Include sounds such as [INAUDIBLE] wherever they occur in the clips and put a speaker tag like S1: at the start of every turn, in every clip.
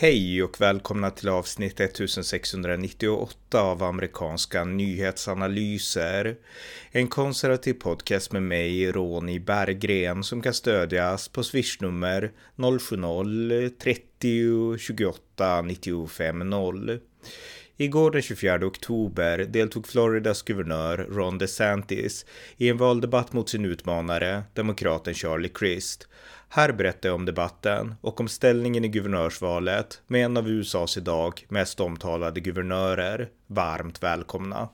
S1: Hej och välkomna till avsnitt 1698 av amerikanska nyhetsanalyser. En konservativ podcast med mig, Ronny Berggren, som kan stödjas på swishnummer 070-30 28 95 0. Igår den 24 oktober deltog Floridas guvernör Ron DeSantis i en valdebatt mot sin utmanare, demokraten Charlie Crist. Här berättar jag om debatten och om ställningen i guvernörsvalet med en av USAs idag mest omtalade guvernörer. Varmt välkomna!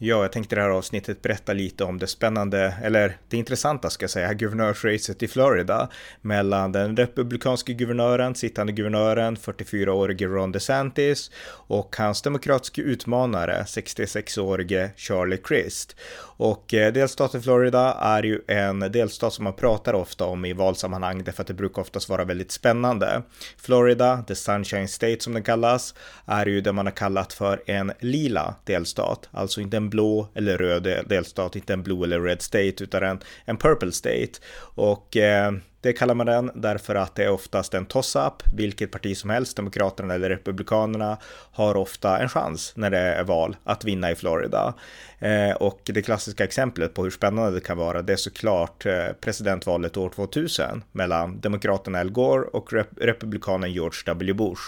S1: Ja, jag tänkte i det här avsnittet berätta lite om det spännande, eller det intressanta ska jag säga, guvernörsracet i Florida mellan den republikanske guvernören, sittande guvernören, 44-årige Ron DeSantis och hans demokratiska utmanare, 66-årige Charlie Crist. Och eh, delstaten Florida är ju en delstat som man pratar ofta om i valsammanhang därför att det brukar oftast vara väldigt spännande. Florida, the Sunshine State som den kallas, är ju det man har kallat för en lila delstat, alltså inte en blå eller röd delstat, inte en blue eller red state, utan en, en purple state. Och eh, det kallar man den därför att det är oftast en toss-up. Vilket parti som helst, Demokraterna eller Republikanerna, har ofta en chans när det är val att vinna i Florida. Eh, och det klassiska exemplet på hur spännande det kan vara, det är såklart eh, presidentvalet år 2000 mellan Demokraterna Al Gore och rep Republikanen George W. Bush.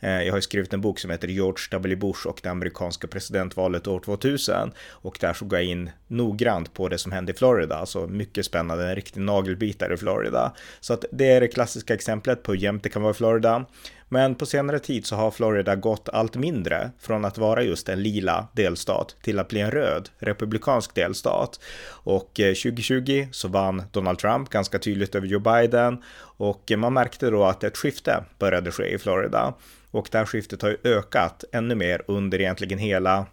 S1: Eh, jag har skrivit en bok som heter George W. Bush och det amerikanska presidentvalet år 2000 och där såg jag in noggrant på det som hände i Florida, alltså mycket spännande, en riktig nagelbitare i Florida. Så att det är det klassiska exemplet på hur jämnt det kan vara i Florida. Men på senare tid så har Florida gått allt mindre från att vara just en lila delstat till att bli en röd republikansk delstat. Och eh, 2020 så vann Donald Trump ganska tydligt över Joe Biden och man märkte då att ett skifte började ske i Florida. Och det här skiftet har ju ökat ännu mer under egentligen hela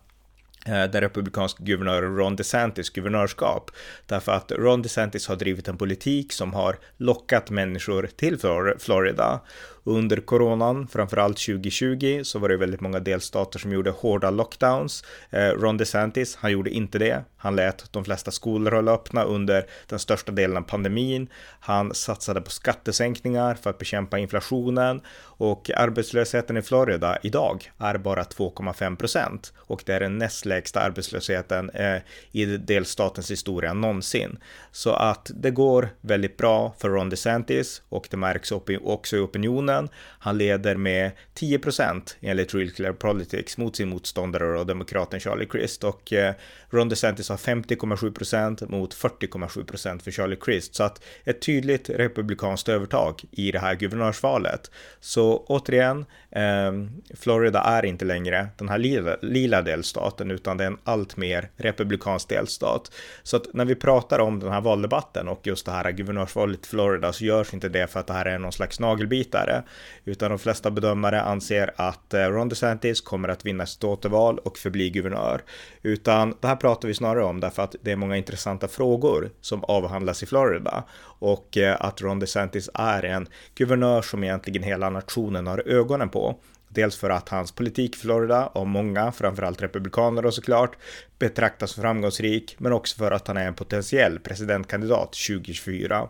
S1: Eh, den republikanska guvernören Ron DeSantis guvernörskap. Därför att Ron DeSantis har drivit en politik som har lockat människor till Florida under coronan, framförallt 2020, så var det väldigt många delstater som gjorde hårda lockdowns. Eh, Ron DeSantis, han gjorde inte det. Han lät de flesta skolor hålla öppna under den största delen av pandemin. Han satsade på skattesänkningar för att bekämpa inflationen och arbetslösheten i Florida idag är bara 2,5 procent och det är den näst lägsta arbetslösheten eh, i delstatens historia någonsin. Så att det går väldigt bra för Ron DeSantis och det märks också i opinionen Biden. Han leder med 10 procent enligt Real Clear Politics mot sin motståndare och demokraten Charlie Crist och eh, Ron DeSantis har 50,7 procent mot 40,7 procent för Charlie Crist så att ett tydligt republikanskt övertag i det här guvernörsvalet. Så återigen, eh, Florida är inte längre den här lila, lila delstaten utan det är en allt mer republikansk delstat. Så att när vi pratar om den här valdebatten och just det här guvernörsvalet i Florida så görs inte det för att det här är någon slags nagelbitare utan de flesta bedömare anser att eh, Ron DeSantis kommer att vinna sitt återval och förbli guvernör. Utan det här pratar vi snarare om därför att det är många intressanta frågor som avhandlas i Florida och eh, att Ron DeSantis är en guvernör som egentligen hela nationen har ögonen på. Dels för att hans politik i Florida av många, framförallt republikaner och såklart, betraktas som framgångsrik, men också för att han är en potentiell presidentkandidat 2024.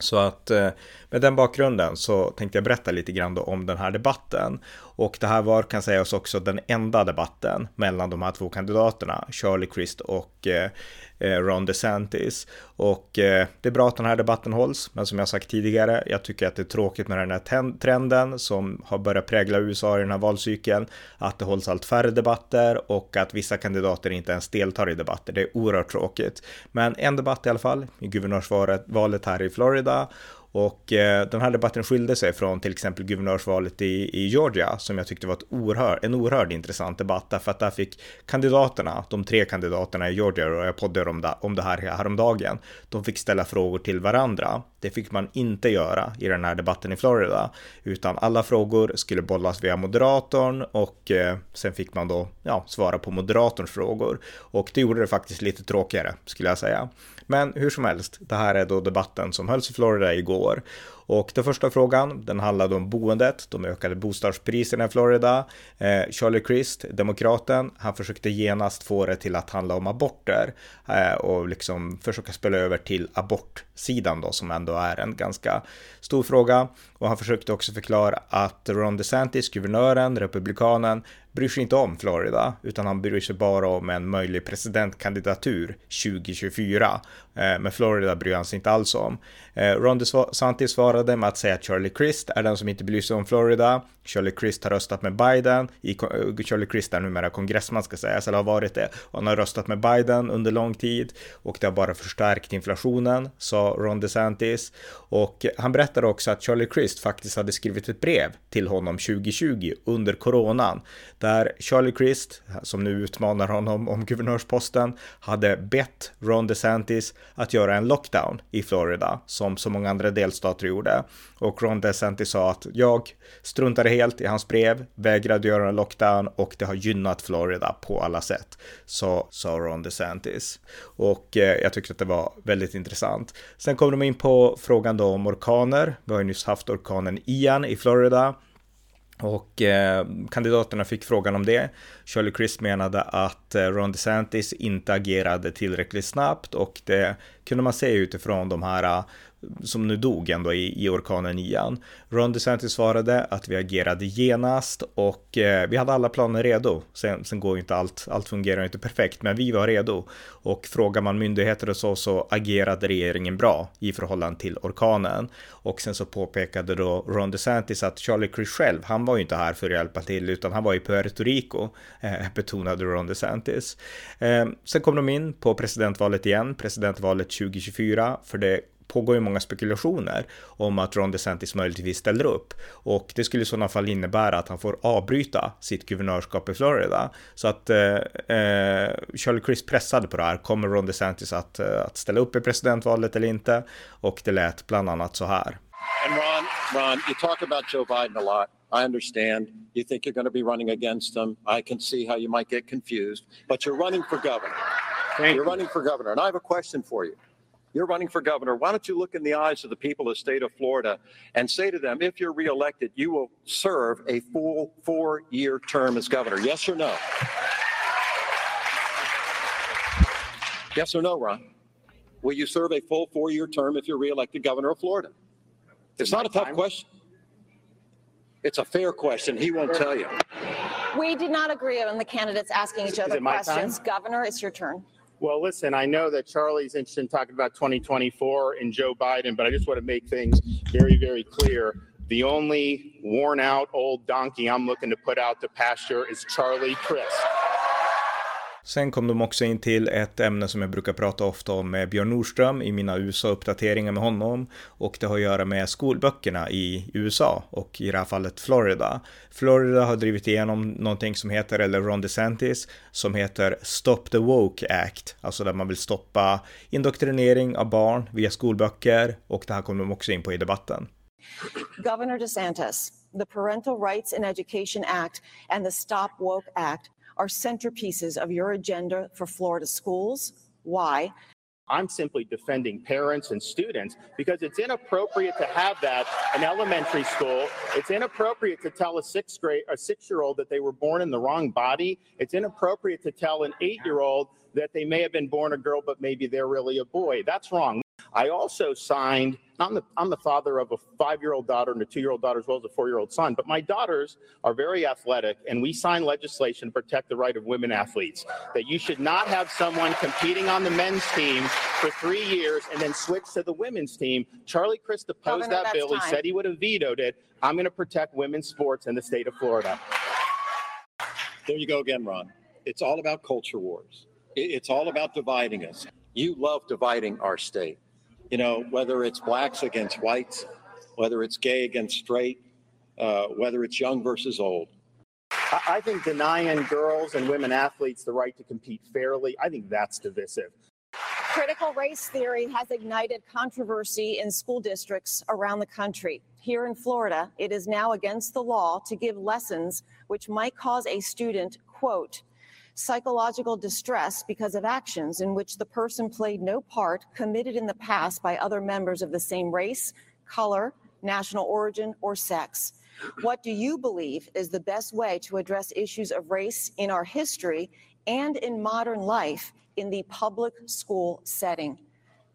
S1: Så att eh, med den bakgrunden så tänkte jag berätta lite grann om den här debatten. Och det här var kan sägas också den enda debatten mellan de här två kandidaterna, Charlie Crist och eh, eh, Ron DeSantis. Och eh, det är bra att den här debatten hålls, men som jag sagt tidigare, jag tycker att det är tråkigt med den här trenden som har börjat prägla USA i den här valcykeln, att det hålls allt färre debatter och att vissa kandidater inte ens deltar i debatter. Det är oerhört tråkigt. Men en debatt i alla fall i guvernörsvalet här i Florida och eh, den här debatten skilde sig från till exempel guvernörsvalet i, i Georgia som jag tyckte var ett oerhör, en oerhört intressant debatt därför att där fick kandidaterna, de tre kandidaterna i Georgia och jag poddade om det, om det här häromdagen, de fick ställa frågor till varandra. Det fick man inte göra i den här debatten i Florida, utan alla frågor skulle bollas via moderatorn och eh, sen fick man då ja, svara på moderatorns frågor. Och det gjorde det faktiskt lite tråkigare skulle jag säga. Men hur som helst, det här är då debatten som hölls i Florida igår år. Och den första frågan, den handlade om boendet, de ökade bostadspriserna i Florida. Eh, Charlie Crist, demokraten, han försökte genast få det till att handla om aborter eh, och liksom försöka spela över till abortsidan då, som ändå är en ganska stor fråga. Och han försökte också förklara att Ron DeSantis, guvernören, republikanen, bryr sig inte om Florida, utan han bryr sig bara om en möjlig presidentkandidatur 2024. Eh, men Florida bryr han sig inte alls om. Eh, Ron DeSantis svarade med att säga att Charlie Crist är den som inte bryr sig om Florida. Charlie Crist har röstat med Biden. I, eh, Charlie Crist är numera kongressman ska sägas, eller har varit det. Han har röstat med Biden under lång tid och det har bara förstärkt inflationen, sa Ron DeSantis. Och han berättade också att Charlie Crist faktiskt hade skrivit ett brev till honom 2020 under coronan där Charlie Crist, som nu utmanar honom om guvernörsposten, hade bett Ron DeSantis att göra en lockdown i Florida, som så många andra delstater gjorde. Och Ron DeSantis sa att jag struntade helt i hans brev, vägrade göra en lockdown och det har gynnat Florida på alla sätt. Så sa Ron DeSantis. Och eh, jag tyckte att det var väldigt intressant. Sen kom de in på frågan då om orkaner. Vi har ju nyss haft orkanen Ian i Florida och eh, kandidaterna fick frågan om det. Shirley Crisp menade att eh, Ron DeSantis inte agerade tillräckligt snabbt och det kunde man se utifrån de här som nu dog ändå i, i orkanen Ian. Ron DeSantis svarade att vi agerade genast och eh, vi hade alla planer redo. Sen, sen går ju inte allt, allt fungerar inte perfekt, men vi var redo. Och frågar man myndigheter och så, så agerade regeringen bra i förhållande till orkanen. Och sen så påpekade då Ron DeSantis att Charlie Crist själv, han var ju inte här för att hjälpa till, utan han var i Puerto Rico, eh, betonade Ron DeSantis. Eh, sen kom de in på presidentvalet igen, presidentvalet 2024, för det pågår ju många spekulationer om att Ron DeSantis möjligtvis ställer upp och det skulle i sådana fall innebära att han får avbryta sitt guvernörskap i Florida. Så att eh, eh, Charlie Crist pressade på det här. Kommer Ron DeSantis att, eh, att ställa upp i presidentvalet eller inte? Och det lät bland annat så här.
S2: And Ron, Ron, you talk about Joe Biden a lot. I understand. You think you're going to be running against him. I can see how you might get confused, but you're running for governor. Thank you're you. running for governor. And I have a question for you. You're running for governor. Why don't you look in the eyes of the people of the state of Florida and say to them, if you're reelected, you will serve a full four year term as governor? Yes or no? Yes or no, Ron? Will you serve a full four year term if you're reelected governor of Florida? It's not a tough question. It's a fair question. He won't tell you.
S3: We did not agree on the candidates asking each other questions. Governor, it's your turn.
S4: Well, listen, I know that Charlie's interested in talking about 2024 and Joe Biden, but I just want to make things very, very clear. The only worn out old donkey I'm looking to put out to pasture is Charlie Chris.
S1: Sen kom de också in till ett ämne som jag brukar prata ofta om med Björn Nordström i mina USA-uppdateringar med honom och det har att göra med skolböckerna i USA och i det här fallet Florida. Florida har drivit igenom någonting som heter, eller Ron DeSantis, som heter Stop the Woke Act, alltså där man vill stoppa indoktrinering av barn via skolböcker och det här kom de också in på i debatten.
S3: Governor DeSantis, the Parental Rights in Education Act and the Stop Woke Act are centerpieces of your agenda for Florida schools. Why?
S4: I'm simply defending parents and students because it's inappropriate to have that in elementary school. It's inappropriate to tell a sixth grade, a six-year-old that they were born in the wrong body. It's inappropriate to tell an eight-year-old that they may have been born a girl, but maybe they're really a boy. That's wrong. I also signed, I'm the, I'm the father of a five year old daughter and a two year old daughter, as well as a four year old son, but my daughters are very athletic, and we signed legislation to protect the right of women athletes. That you should not have someone competing on the men's team for three years and then switch to the women's team. Charlie Crist opposed Governor, that bill. Time. He said he would have vetoed it. I'm going to protect women's sports in the state of Florida.
S2: There you go again, Ron. It's all about culture wars. It's all about dividing us. You love dividing our state you know, whether it's blacks against whites, whether it's gay against straight, uh, whether it's young versus old.
S4: I think denying girls and women athletes the right to compete fairly, I think that's divisive.
S3: Critical race theory has ignited controversy in school districts around the country. Here in Florida, it is now against the law to give lessons which might cause a student, quote, psychological distress because of actions in which the person played no part committed in the past by other members of the same race, color, national origin, or sex. What do you believe is the best way to address issues of race in our history and in modern life in the public school setting?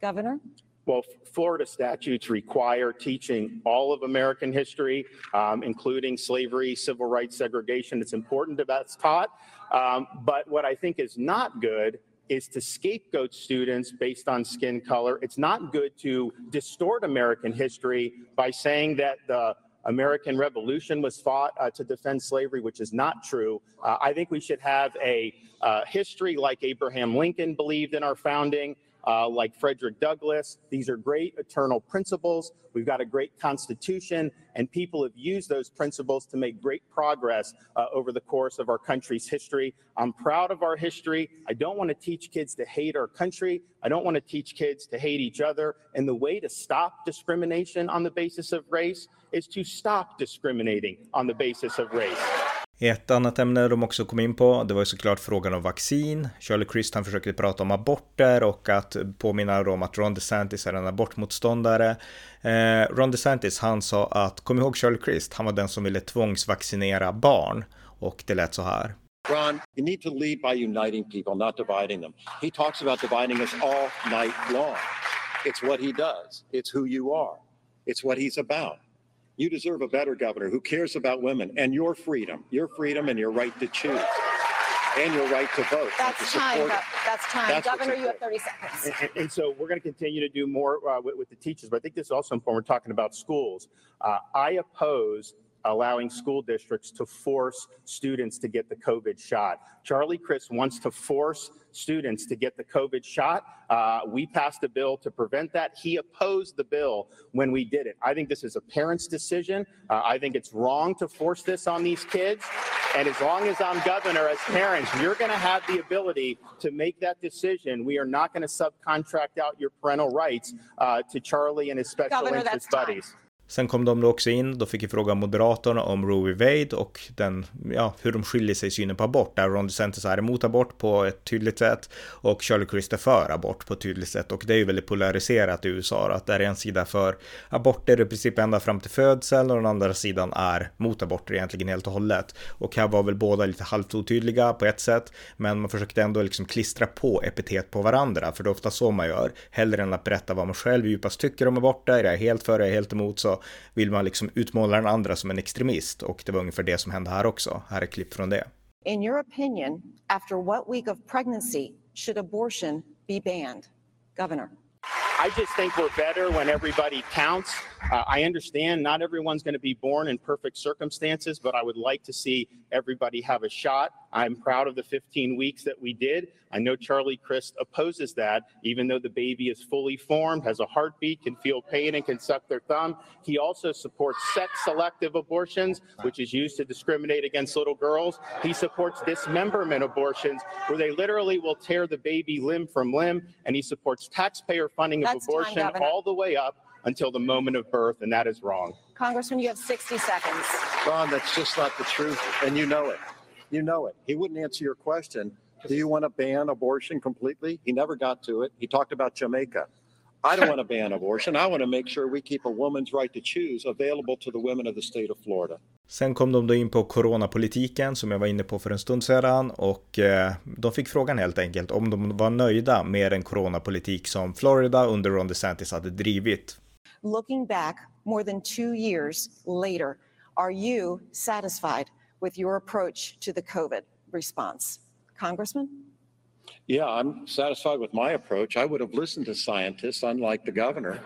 S3: Governor?
S4: Well, Florida statutes require teaching all of American history, um, including slavery, civil rights, segregation. It's important that that's taught. Um, but what I think is not good is to scapegoat students based on skin color. It's not good to distort American history by saying that the American Revolution was fought uh, to defend slavery, which is not true. Uh, I think we should have a uh, history like Abraham Lincoln believed in our founding, uh, like Frederick Douglass. These are great eternal principles. We've got a great constitution, and people have used those principles to make great progress uh, over the course of our country's history. I'm proud of our history. I don't want to teach kids to hate our country. I don't want to teach kids to hate each other. And the way to stop discrimination on the basis of race is to stop discriminating on the basis of race.
S1: Ett annat ämne de också kom in på, det var ju såklart frågan om vaccin. Charlie Crist han försökte prata om aborter och att påminna om att Ron DeSantis är en abortmotståndare. Eh, Ron DeSantis han sa att, kom ihåg Charlie Crist, han var den som ville tvångsvaccinera barn. Och det lät så här.
S2: Ron, you need to lead by uniting people, not dividing them. He talks about dividing us all night long. It's what he does. It's who you are. It's what he's about. You deserve a better governor who cares about women and your freedom, your freedom and your right to choose, and your right to vote.
S3: That's
S2: to
S3: time.
S2: support
S3: Go- That's time.
S2: That's
S3: Governor, you have 30 seconds.
S4: And, and- and so we're going to continue to do more uh, with, with the teachers, but I think this is also important. We're talking about schools. Uh, I oppose allowing school districts to force students to get the COVID shot. Charlie Chris wants to force students to get the COVID shot. Uh, we passed a bill to prevent that. He opposed the bill when we did it. I think this is a parent's decision. Uh, I think it's wrong to force this on these kids. And as long as I'm governor, as parents, you're going to have the ability to make that decision. We are not going to subcontract out your parental rights uh, to Charlie and his special
S3: Governor,
S4: interest
S3: that's time.
S1: Sen kom de då också in, då fick jag fråga Moderaterna om Roe v. Wade och den, ja, hur de skiljer sig i synen på abort. Där Ron DeSantis är emot abort på ett tydligt sätt och Charlie Crist är för abort på ett tydligt sätt. Och det är ju väldigt polariserat i USA, att där är en sida för aborter i princip ända fram till födseln och den andra sidan är mot aborter egentligen helt och hållet. Och här var väl båda lite halvt otydliga på ett sätt, men man försökte ändå liksom klistra på epitet på varandra, för det är ofta så man gör. Hellre än att berätta vad man själv djupast tycker om aborter, jag är helt för, jag är helt emot, så vill man liksom utmåla den andra som en extremist. Och det var ungefär det som hände här också. Här är klipp från det.
S3: In your opinion, after what week of pregnancy should abortion be banned? Governor.
S4: I just think we're better when everybody counts. Uh, I understand not everyone's going to be born in perfect circumstances, but I would like to see everybody have a shot. I'm proud of the 15 weeks that we did. I know Charlie Crist opposes that, even though the baby is fully formed, has a heartbeat, can feel pain, and can suck their thumb. He also supports sex selective abortions, which is used to discriminate against little girls. He supports dismemberment abortions, where they literally will tear the baby limb from limb. And he supports taxpayer funding of
S3: That's time,
S4: abortion
S3: Governor.
S4: all the way up until the moment of birth, and that is wrong.
S3: Congressman, you have 60 seconds.
S2: Ron, that's just not the truth, and you know it. You know it. He wouldn't answer your question. Do you want to ban abortion completely? He never got to it. He talked about Jamaica. I don't want to ban abortion. I want to make sure we keep a woman's right to choose available to the women of the state of Florida.
S1: Sen kom de då in på coronapolitiken som jag var inne på för en stund sedan och eh, de fick frågan helt enkelt om de var nöjda med den coronapolitik som Florida under Ron DeSantis hade drivit.
S3: Looking back more than two years later, are you satisfied with your approach to the COVID response? Congressman?
S2: Yeah, I'm satisfied with my approach. I would have listened to scientists, unlike the governor.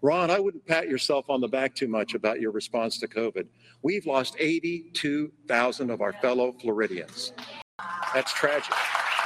S2: Ron, I wouldn't pat yourself on the back too much about your response to COVID. We've lost 82,000 of our fellow Floridians. That's tragic.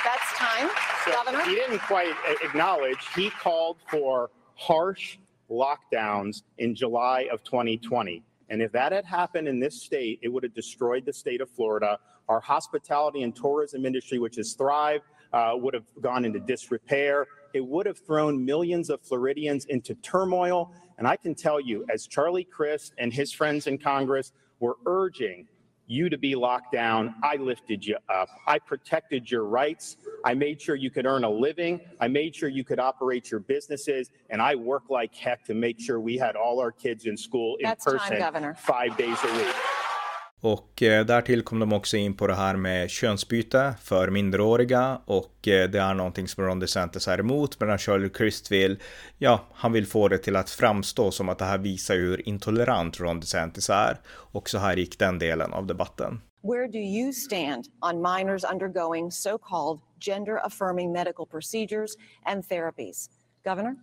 S3: That's time.
S4: So
S3: Governor?
S4: he didn't quite acknowledge, he called for harsh lockdowns in July of 2020. And if that had happened in this state, it would have destroyed the state of Florida. Our hospitality and tourism industry, which has thrived, uh, would have gone into disrepair. It would have thrown millions of Floridians into turmoil. And I can tell you, as Charlie Crist and his friends in Congress were urging you to be locked down. I lifted you up. I protected your rights. I made sure you could earn a living. I made sure you could operate your businesses. And I worked like heck to make sure we had all our kids in school in
S3: That's
S4: person
S3: time,
S4: five days a week.
S1: Och eh, därtill kom de också in på det här med könsbyte för minderåriga och eh, det är någonting som Ron DeSantis är emot medan Charlie Crist vill, ja, han vill få det till att framstå som att det här visar hur intolerant Ron DeSantis är. Och så här gick den delen av debatten.
S3: Where do you stand on minors undergoing so called gender affirming medical procedures and therapies? Governor?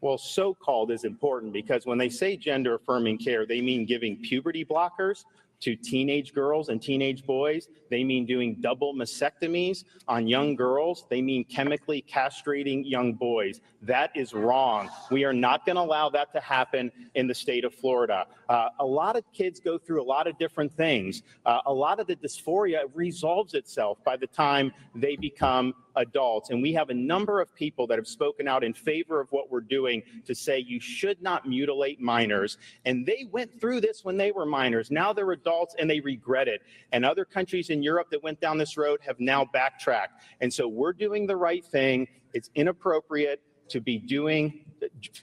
S4: Well, so called is important because when they say gender affirming care, they mean giving puberty blockers to teenage girls and teenage boys. They mean doing double mastectomies on young girls. They mean chemically castrating young boys. That is wrong. We are not going to allow that to happen in the state of Florida. Uh, a lot of kids go through a lot of different things. Uh, a lot of the dysphoria resolves itself by the time they become adults. And we have a number of people that have spoken out in favor of what we're doing to say you should not mutilate minors. And they went through this when they were minors. Now they're adults and they regret it. And other countries in Europe that went down this road have now backtracked. And so we're doing the right thing. It's inappropriate to be doing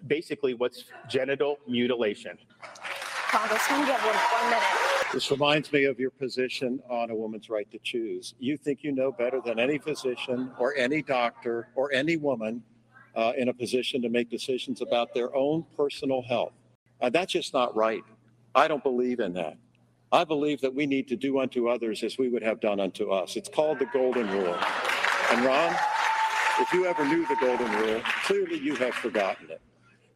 S4: basically what's genital mutilation.
S3: Congressman, you have one, one minute.
S2: This reminds me of your position on a woman's right to choose. You think you know better than any physician or any doctor or any woman uh, in a position to make decisions about their own personal health. Uh, that's just not right. I don't believe in that. I believe that we need to do unto others as we would have done unto us. It's called the Golden Rule. And Ron, if you ever knew the Golden Rule, clearly you have forgotten it.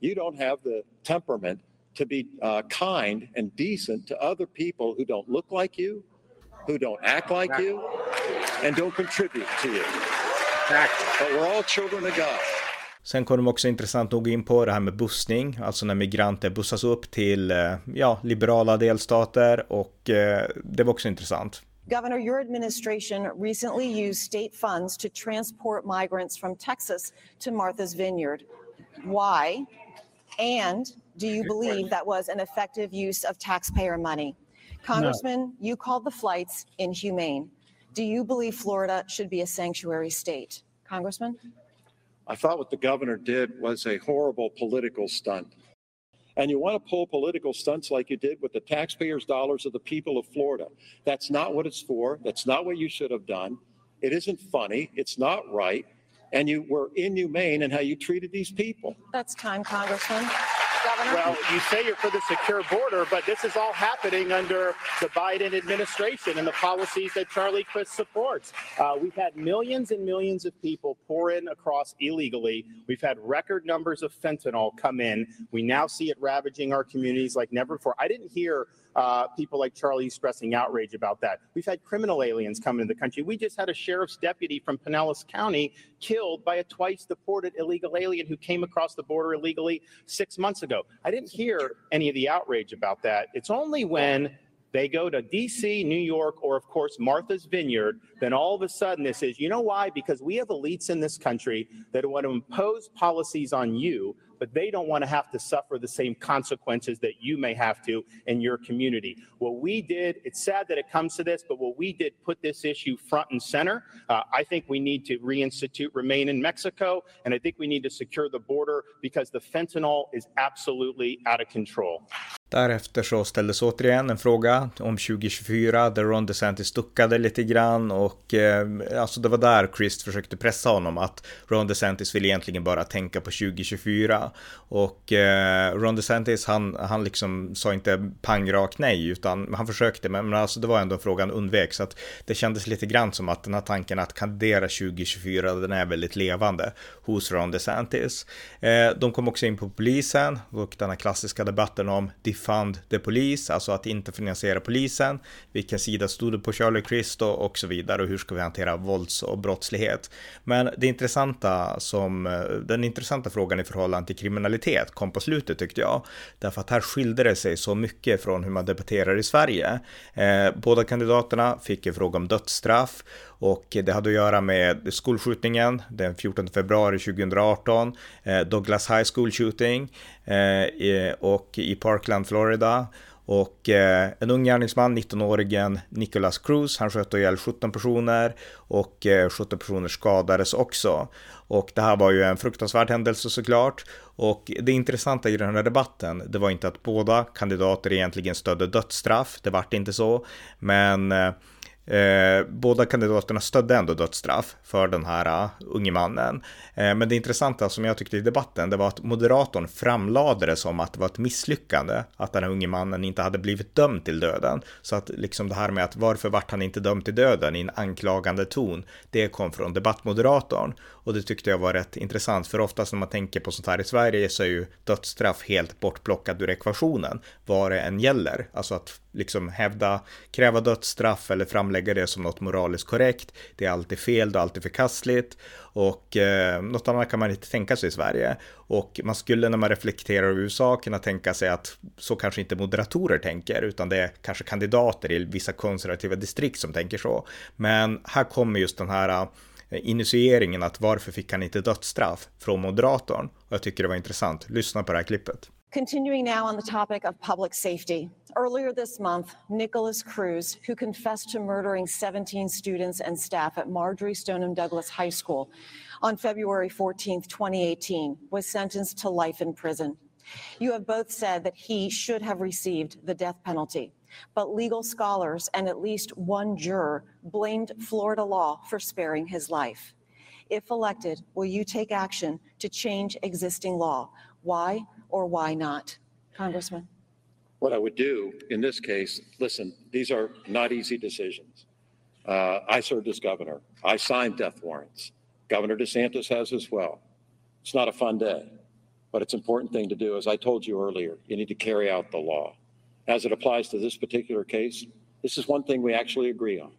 S2: You don't have the temperament to be uh, kind and decent to other people who don't look like you, who don't act like you, and don't contribute to you. But we're all children of God.
S1: Sen kom de också intressant nog in på det här med bussning, alltså när migranter bussas upp till eh, ja, liberala delstater och eh, det var också intressant.
S3: Governor, your administration recently used state funds to transport migrants from Texas to Martha's Vineyard. Why? And do you believe that was an effective use of taxpayer money? Congressman, you called the flights inhumane. Do you believe Florida should be a sanctuary state? Congressman?
S2: I thought what the governor did was a horrible political stunt. And you want to pull political stunts like you did with the taxpayers' dollars of the people of Florida. That's not what it's for. That's not what you should have done. It isn't funny. It's not right. And you were inhumane in how you treated these people.
S3: That's time, Congressman. Governor?
S4: Well, you say you're for the secure border, but this is all happening under the Biden administration and the policies that Charlie Crist supports. Uh, we've had millions and millions of people pour in across illegally. We've had record numbers of fentanyl come in. We now see it ravaging our communities like never before. I didn't hear uh, people like Charlie expressing outrage about that. We've had criminal aliens come into the country. We just had a sheriff's deputy from Pinellas County killed by a twice deported illegal alien who came across the border illegally six months ago. I didn't hear any of the outrage about that. It's only when they go to DC, New York, or of course Martha's Vineyard, then all of a sudden this is, you know why? Because we have elites in this country that want to impose policies on you but they don't want to have to suffer the same consequences that you may have to in your community. What we did, it's sad that it comes to this, but what we did put this issue front and center. Uh, I think we need to reinstitute Remain in Mexico, and I think we need to secure the border because the fentanyl is absolutely out of control.
S1: Därefter så ställdes återigen en fråga om 2024 där Ron DeSantis duckade lite grann och eh, alltså det var där Chris försökte pressa honom att Ron DeSantis vill egentligen bara tänka på 2024 och eh, Ron DeSantis han, han liksom sa inte pang rakt nej utan han försökte men, men alltså det var ändå frågan undvek så att det kändes lite grann som att den här tanken att kandidera 2024 den är väldigt levande hos Ron DeSantis. Eh, de kom också in på polisen och den här klassiska debatten om defund the police, alltså att inte finansiera polisen. Vilken sida stod det på Charlie Crist och, så vidare och hur ska vi hantera vålds och brottslighet? Men det intressanta som, eh, den intressanta frågan i förhållande till kriminalitet kom på slutet tyckte jag. Därför att här skilde det sig så mycket från hur man debatterar i Sverige. Eh, båda kandidaterna fick en fråga om dödsstraff och det hade att göra med skolskjutningen den 14 februari 2018, eh, Douglas High School Shooting eh, och i Parkland, Florida Och eh, en ung gärningsman, 19-åringen Nicholas Cruz, han sköt ihjäl 17 personer och eh, 17 personer skadades också. Och det här var ju en fruktansvärd händelse såklart. Och det intressanta i den här debatten, det var inte att båda kandidater egentligen stödde dödsstraff, det vart inte så. Men eh, Eh, båda kandidaterna stödde ändå dödsstraff för den här uh, unge mannen. Eh, men det intressanta som jag tyckte i debatten, det var att moderatorn framlade det som att det var ett misslyckande att den här unge mannen inte hade blivit dömd till döden. Så att liksom det här med att varför vart han inte dömd till döden i en anklagande ton, det kom från debattmoderatorn. Och det tyckte jag var rätt intressant, för oftast när man tänker på sånt här i Sverige så är ju dödsstraff helt bortplockad ur ekvationen, vad det än gäller. Alltså att liksom hävda, kräva dödsstraff eller framlägga det som något moraliskt korrekt. Det är alltid fel, det är alltid förkastligt och eh, något annat kan man inte tänka sig i Sverige. Och man skulle när man reflekterar över USA kunna tänka sig att så kanske inte moderatorer tänker, utan det är kanske kandidater i vissa konservativa distrikt som tänker så. Men här kommer just den här eh, initieringen att varför fick han inte dödsstraff från moderatorn? Och jag tycker det var intressant. Lyssna på det här klippet.
S3: Continuing now on the topic of public safety. Earlier this month, Nicholas Cruz, who confessed to murdering 17 students and staff at Marjorie Stoneham Douglas High School on February 14, 2018, was sentenced to life in prison. You have both said that he should have received the death penalty, but legal scholars and at least one juror blamed Florida law for sparing his life. If elected, will you take action to change existing law? Why or why not? Congressman.
S2: What I would do in this case, listen, these are not easy decisions. Uh, I served as governor. I signed death warrants. Governor DeSantis has as well. It's not a fun day, but it's an important thing to do. As I told you earlier, you need to carry out the law. As it applies to this particular case, this is one thing we actually agree on.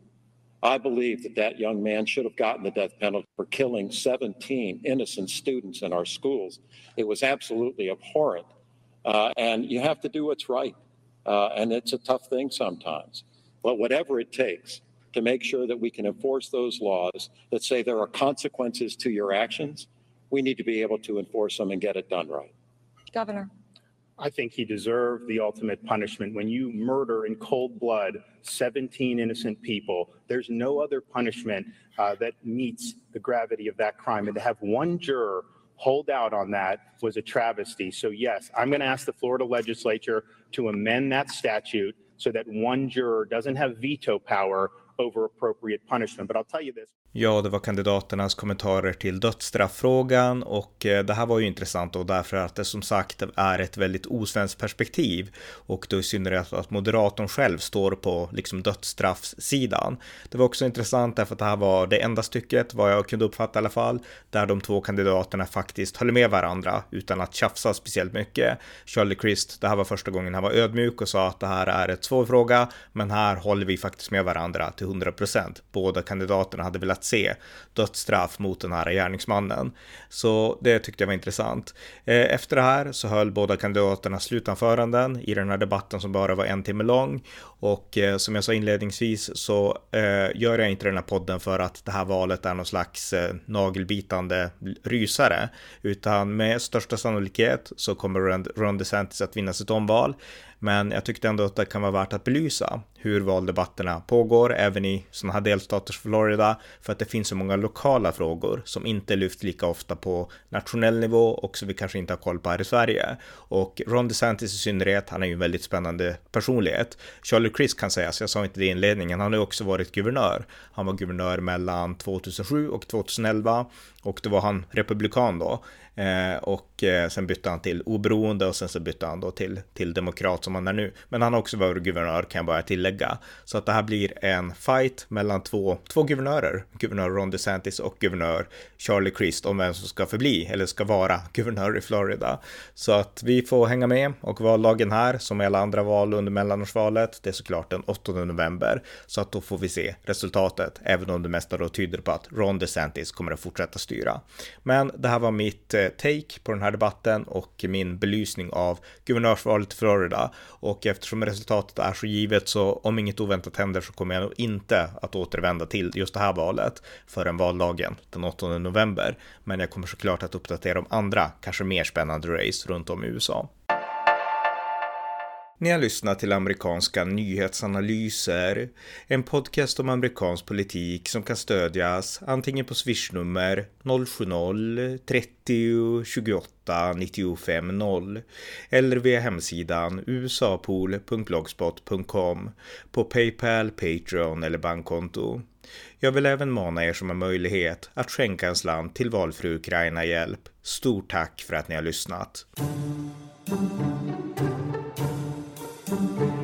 S2: I believe that that young man should have gotten the death penalty for killing 17 innocent students in our schools. It was absolutely abhorrent. Uh, and you have to do what's right. Uh, and it's a tough thing sometimes. But whatever it takes to make sure that we can enforce those laws that say there are consequences to your actions, we need to be able to enforce them and get it done right.
S3: Governor.
S4: I think he deserved the ultimate punishment. When you murder in cold blood 17 innocent people, there's no other punishment uh, that meets the gravity of that crime. And to have one juror hold out on that was a travesty. So, yes, I'm going to ask the Florida legislature to amend that statute so that one juror doesn't have veto power over appropriate punishment. But I'll tell you this.
S1: Ja, det var kandidaternas kommentarer till dödsstrafffrågan och eh, det här var ju intressant och därför att det som sagt är ett väldigt osvenskt perspektiv och då i synnerhet att moderatorn själv står på liksom dödsstraffssidan. Det var också intressant därför att det här var det enda stycket, vad jag kunde uppfatta i alla fall, där de två kandidaterna faktiskt höll med varandra utan att tjafsa speciellt mycket. Charlie Crist, det här var första gången han var ödmjuk och sa att det här är ett svår fråga, men här håller vi faktiskt med varandra till 100 procent. Båda kandidaterna hade velat se dödsstraff mot den här gärningsmannen. Så det tyckte jag var intressant. Eh, efter det här så höll båda kandidaterna slutanföranden i den här debatten som bara var en timme lång. Och eh, som jag sa inledningsvis så eh, gör jag inte den här podden för att det här valet är någon slags nagelbitande rysare. Utan med största sannolikhet så kommer Ron DeSantis att vinna sitt omval. Men jag tyckte ändå att det kan vara värt att belysa hur valdebatterna pågår även i sådana här delstater som Florida för att det finns så många lokala frågor som inte lyfts lika ofta på nationell nivå och som vi kanske inte har koll på här i Sverige. Och Ron DeSantis i synnerhet, han är ju en väldigt spännande personlighet. Charlie Chris kan sägas, jag sa inte det i inledningen, han har ju också varit guvernör. Han var guvernör mellan 2007 och 2011 och då var han republikan då. Eh, och eh, sen bytte han till oberoende och sen så bytte han då till, till demokrat som han är nu. Men han har också varit guvernör kan jag bara tillägga. Så att det här blir en fight mellan två, två guvernörer, guvernör Ron DeSantis och guvernör Charlie Crist om vem som ska förbli eller ska vara [LAUGHS] guvernör i Florida. Så att vi får hänga med och vallagen här som i alla andra val under mellanårsvalet, det är såklart den 8 november. Så att då får vi se resultatet, även om det mesta då tyder på att Ron DeSantis kommer att fortsätta styra. Men det här var mitt eh, take på den här debatten och min belysning av guvernörsvalet i Florida. Och eftersom resultatet är så givet så om inget oväntat händer så kommer jag nog inte att återvända till just det här valet förrän valdagen den 8 november. Men jag kommer såklart att uppdatera om andra, kanske mer spännande race runt om i USA. Ni har lyssnat till amerikanska nyhetsanalyser, en podcast om amerikansk politik som kan stödjas antingen på swishnummer 070-30 28 95 0 eller via hemsidan usapool.blogspot.com på Paypal, Patreon eller bankkonto. Jag vill även mana er som har möjlighet att skänka en slant till valfri Ukraina-hjälp. Stort tack för att ni har lyssnat. Thank you.